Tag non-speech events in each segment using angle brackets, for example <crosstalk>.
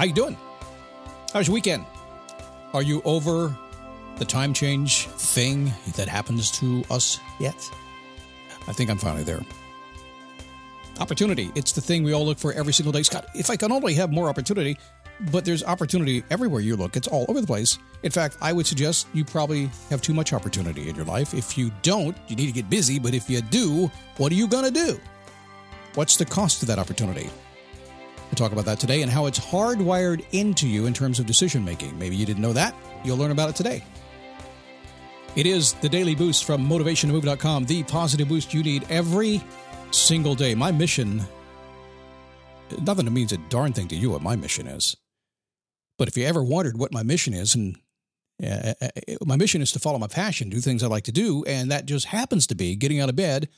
How you doing? How's your weekend? Are you over the time change thing that happens to us yet? I think I'm finally there. Opportunity. It's the thing we all look for every single day. Scott, if I can only have more opportunity, but there's opportunity everywhere you look. It's all over the place. In fact, I would suggest you probably have too much opportunity in your life. If you don't, you need to get busy. But if you do, what are you going to do? What's the cost of that opportunity? We'll talk about that today and how it's hardwired into you in terms of decision making. Maybe you didn't know that. You'll learn about it today. It is the daily boost from motivationtomove.com, the positive boost you need every single day. My mission, nothing that means a darn thing to you what my mission is. But if you ever wondered what my mission is, and uh, my mission is to follow my passion, do things I like to do, and that just happens to be getting out of bed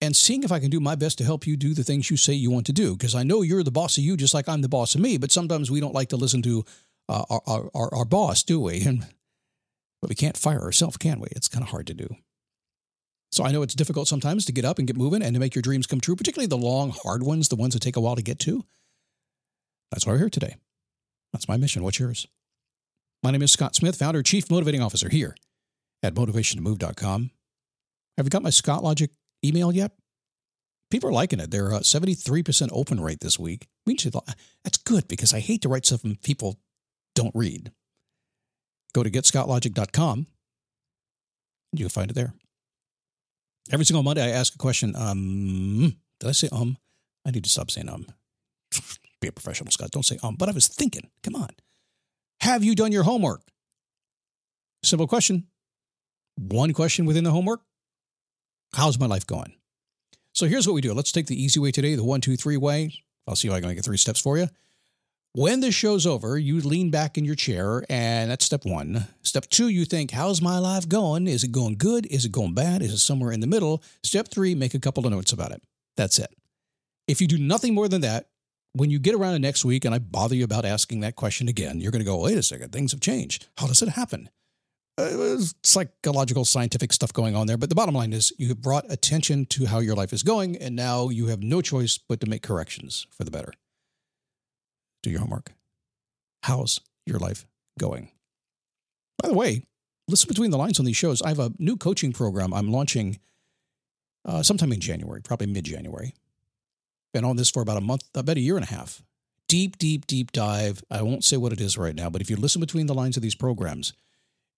and seeing if I can do my best to help you do the things you say you want to do. Because I know you're the boss of you, just like I'm the boss of me. But sometimes we don't like to listen to uh, our, our, our boss, do we? And but we can't fire ourselves, can we? It's kind of hard to do. So I know it's difficult sometimes to get up and get moving and to make your dreams come true, particularly the long, hard ones, the ones that take a while to get to. That's why we're here today. That's my mission. What's yours? My name is Scott Smith, founder, chief motivating officer here at motivationtomove.com. Have you got my Scott Logic email yet? People are liking it. They're a 73% open rate this week. We should, that's good because I hate to write stuff people don't read. Go to getscottlogic.com. You can find it there. Every single Monday, I ask a question. Um, did I say um? I need to stop saying um. <laughs> Be a professional, Scott. Don't say um. But I was thinking, come on. Have you done your homework? Simple question. One question within the homework. How's my life going? So here's what we do. Let's take the easy way today, the one, two, three way. I'll see if I can it three steps for you. When the show's over, you lean back in your chair, and that's step one. Step two, you think, how's my life going? Is it going good? Is it going bad? Is it somewhere in the middle? Step three, make a couple of notes about it. That's it. If you do nothing more than that, when you get around to next week and I bother you about asking that question again, you're going to go, wait a second, things have changed. How does it happen? Uh, psychological, scientific stuff going on there. But the bottom line is you have brought attention to how your life is going, and now you have no choice but to make corrections for the better do your homework. How's your life going? By the way, listen between the lines on these shows. I have a new coaching program I'm launching uh, sometime in January, probably mid January. Been on this for about a month, about a year and a half. Deep, deep, deep dive. I won't say what it is right now, but if you listen between the lines of these programs,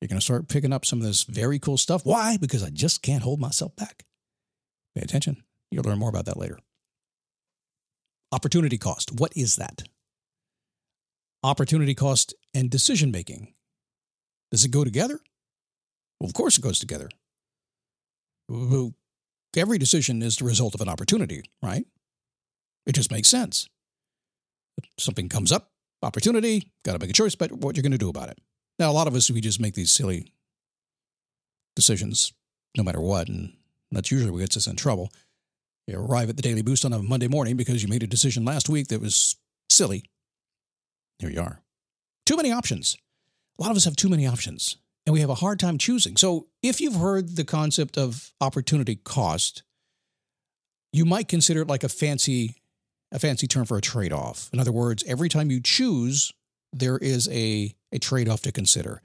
you're going to start picking up some of this very cool stuff. Why? Because I just can't hold myself back. Pay attention. You'll learn more about that later. Opportunity cost. What is that? opportunity cost and decision making. Does it go together? Well, of course it goes together. Every decision is the result of an opportunity, right? It just makes sense. something comes up, opportunity, got to make a choice, but what you're going to do about it. Now, a lot of us, we just make these silly decisions no matter what, and that's usually what gets us in trouble. You arrive at the Daily Boost on a Monday morning because you made a decision last week that was silly here you are. Too many options. A lot of us have too many options and we have a hard time choosing. So, if you've heard the concept of opportunity cost, you might consider it like a fancy a fancy term for a trade-off. In other words, every time you choose, there is a a trade-off to consider.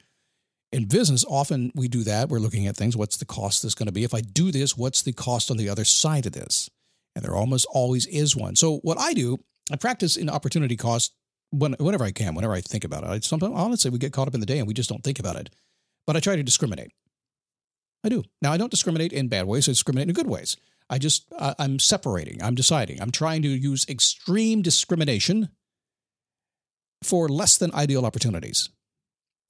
In business, often we do that. We're looking at things. What's the cost that's going to be? If I do this, what's the cost on the other side of this? And there almost always is one. So what I do, I practice in opportunity cost when, whenever I can, whenever I think about it. I sometimes, honestly, we get caught up in the day and we just don't think about it. But I try to discriminate. I do. Now, I don't discriminate in bad ways, I discriminate in good ways. I just, uh, I'm separating, I'm deciding. I'm trying to use extreme discrimination for less than ideal opportunities.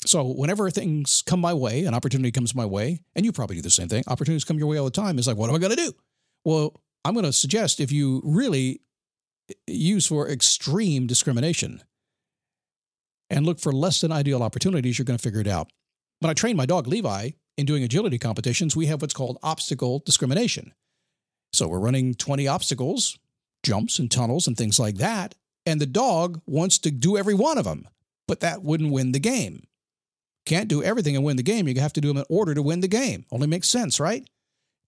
So, whenever things come my way, an opportunity comes my way, and you probably do the same thing, opportunities come your way all the time. It's like, what am I going to do? Well, I'm going to suggest if you really use for extreme discrimination, and look for less than ideal opportunities, you're going to figure it out. When I train my dog Levi in doing agility competitions, we have what's called obstacle discrimination. So we're running 20 obstacles, jumps and tunnels and things like that. And the dog wants to do every one of them, but that wouldn't win the game. Can't do everything and win the game. You have to do them in order to win the game. Only makes sense, right?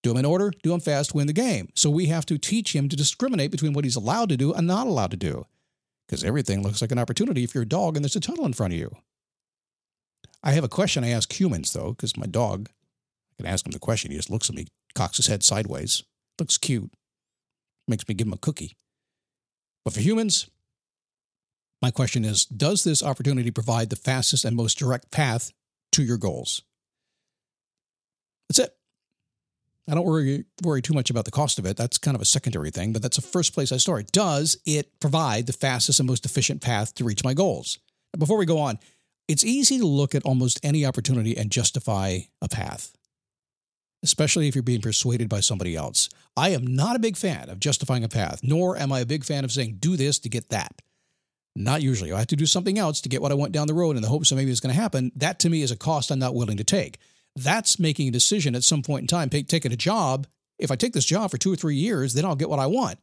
Do them in order, do them fast, win the game. So we have to teach him to discriminate between what he's allowed to do and not allowed to do because everything looks like an opportunity if you're a dog and there's a tunnel in front of you. I have a question I ask humans, though, because my dog, I can ask him the question. He just looks at me, cocks his head sideways, looks cute, makes me give him a cookie. But for humans, my question is Does this opportunity provide the fastest and most direct path to your goals? That's it. I don't worry worry too much about the cost of it. That's kind of a secondary thing, but that's the first place I start. Does it provide the fastest and most efficient path to reach my goals? Before we go on, it's easy to look at almost any opportunity and justify a path, especially if you're being persuaded by somebody else. I am not a big fan of justifying a path, nor am I a big fan of saying, do this to get that. Not usually. I have to do something else to get what I want down the road in the hopes that maybe it's going to happen. That to me is a cost I'm not willing to take that's making a decision at some point in time, taking a job. If I take this job for two or three years, then I'll get what I want.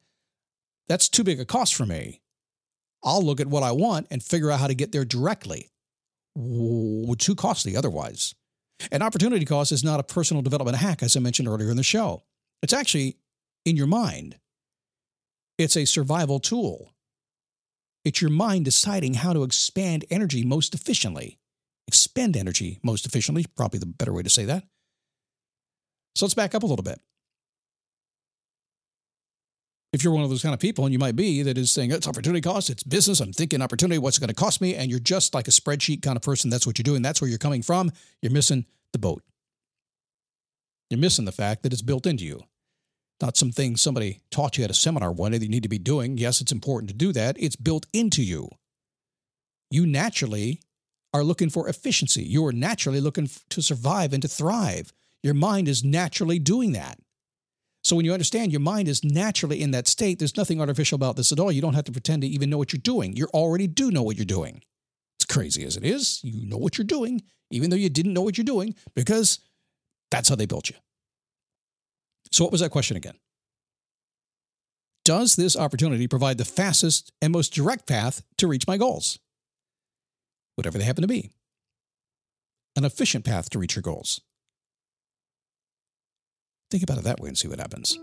That's too big a cost for me. I'll look at what I want and figure out how to get there directly. Too costly otherwise. An opportunity cost is not a personal development hack, as I mentioned earlier in the show. It's actually in your mind. It's a survival tool. It's your mind deciding how to expand energy most efficiently expend energy most efficiently, probably the better way to say that. So let's back up a little bit. If you're one of those kind of people, and you might be, that is saying it's opportunity cost, it's business, I'm thinking opportunity, what's it going to cost me? And you're just like a spreadsheet kind of person, that's what you're doing, that's where you're coming from, you're missing the boat. You're missing the fact that it's built into you. Not something somebody taught you at a seminar one day that you need to be doing. Yes, it's important to do that. It's built into you. You naturally are looking for efficiency. You are naturally looking to survive and to thrive. Your mind is naturally doing that. So when you understand your mind is naturally in that state, there's nothing artificial about this at all. You don't have to pretend to even know what you're doing. You already do know what you're doing. It's crazy as it is. You know what you're doing, even though you didn't know what you're doing, because that's how they built you. So, what was that question again? Does this opportunity provide the fastest and most direct path to reach my goals? whatever they happen to be. An efficient path to reach your goals. Think about it that way and see what happens.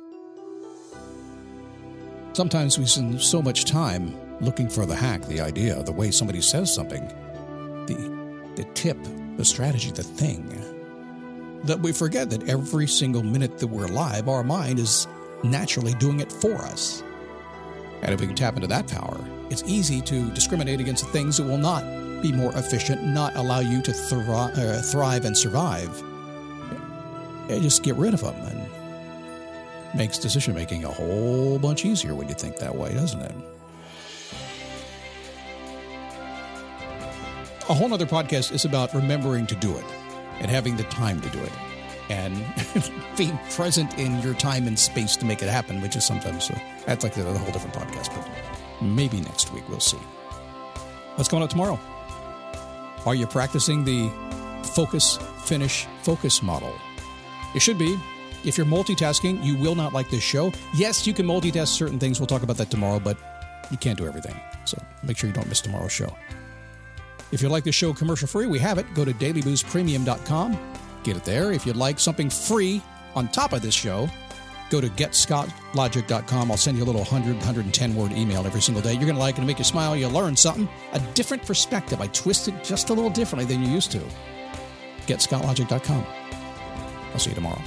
Sometimes we spend so much time looking for the hack, the idea, the way somebody says something, the, the tip, the strategy, the thing, that we forget that every single minute that we're alive, our mind is naturally doing it for us. And if we can tap into that power, it's easy to discriminate against the things that will not be more efficient, not allow you to thri- uh, thrive and survive. And just get rid of them and makes decision making a whole bunch easier when you think that way, doesn't it? A whole other podcast is about remembering to do it and having the time to do it and <laughs> being present in your time and space to make it happen, which is sometimes uh, that's like a whole different podcast, but maybe next week we'll see. What's going on tomorrow? Are you practicing the focus, finish, focus model? It should be. If you're multitasking, you will not like this show. Yes, you can multitask certain things. We'll talk about that tomorrow, but you can't do everything. So make sure you don't miss tomorrow's show. If you'd like the show commercial free, we have it. Go to dailyboostpremium.com. Get it there. If you'd like something free on top of this show, go to getscottlogic.com. I'll send you a little 100, 110 word email every single day. You're going to like it and make you smile. You'll learn something, a different perspective. I twist it just a little differently than you used to. Getscottlogic.com. I'll see you tomorrow.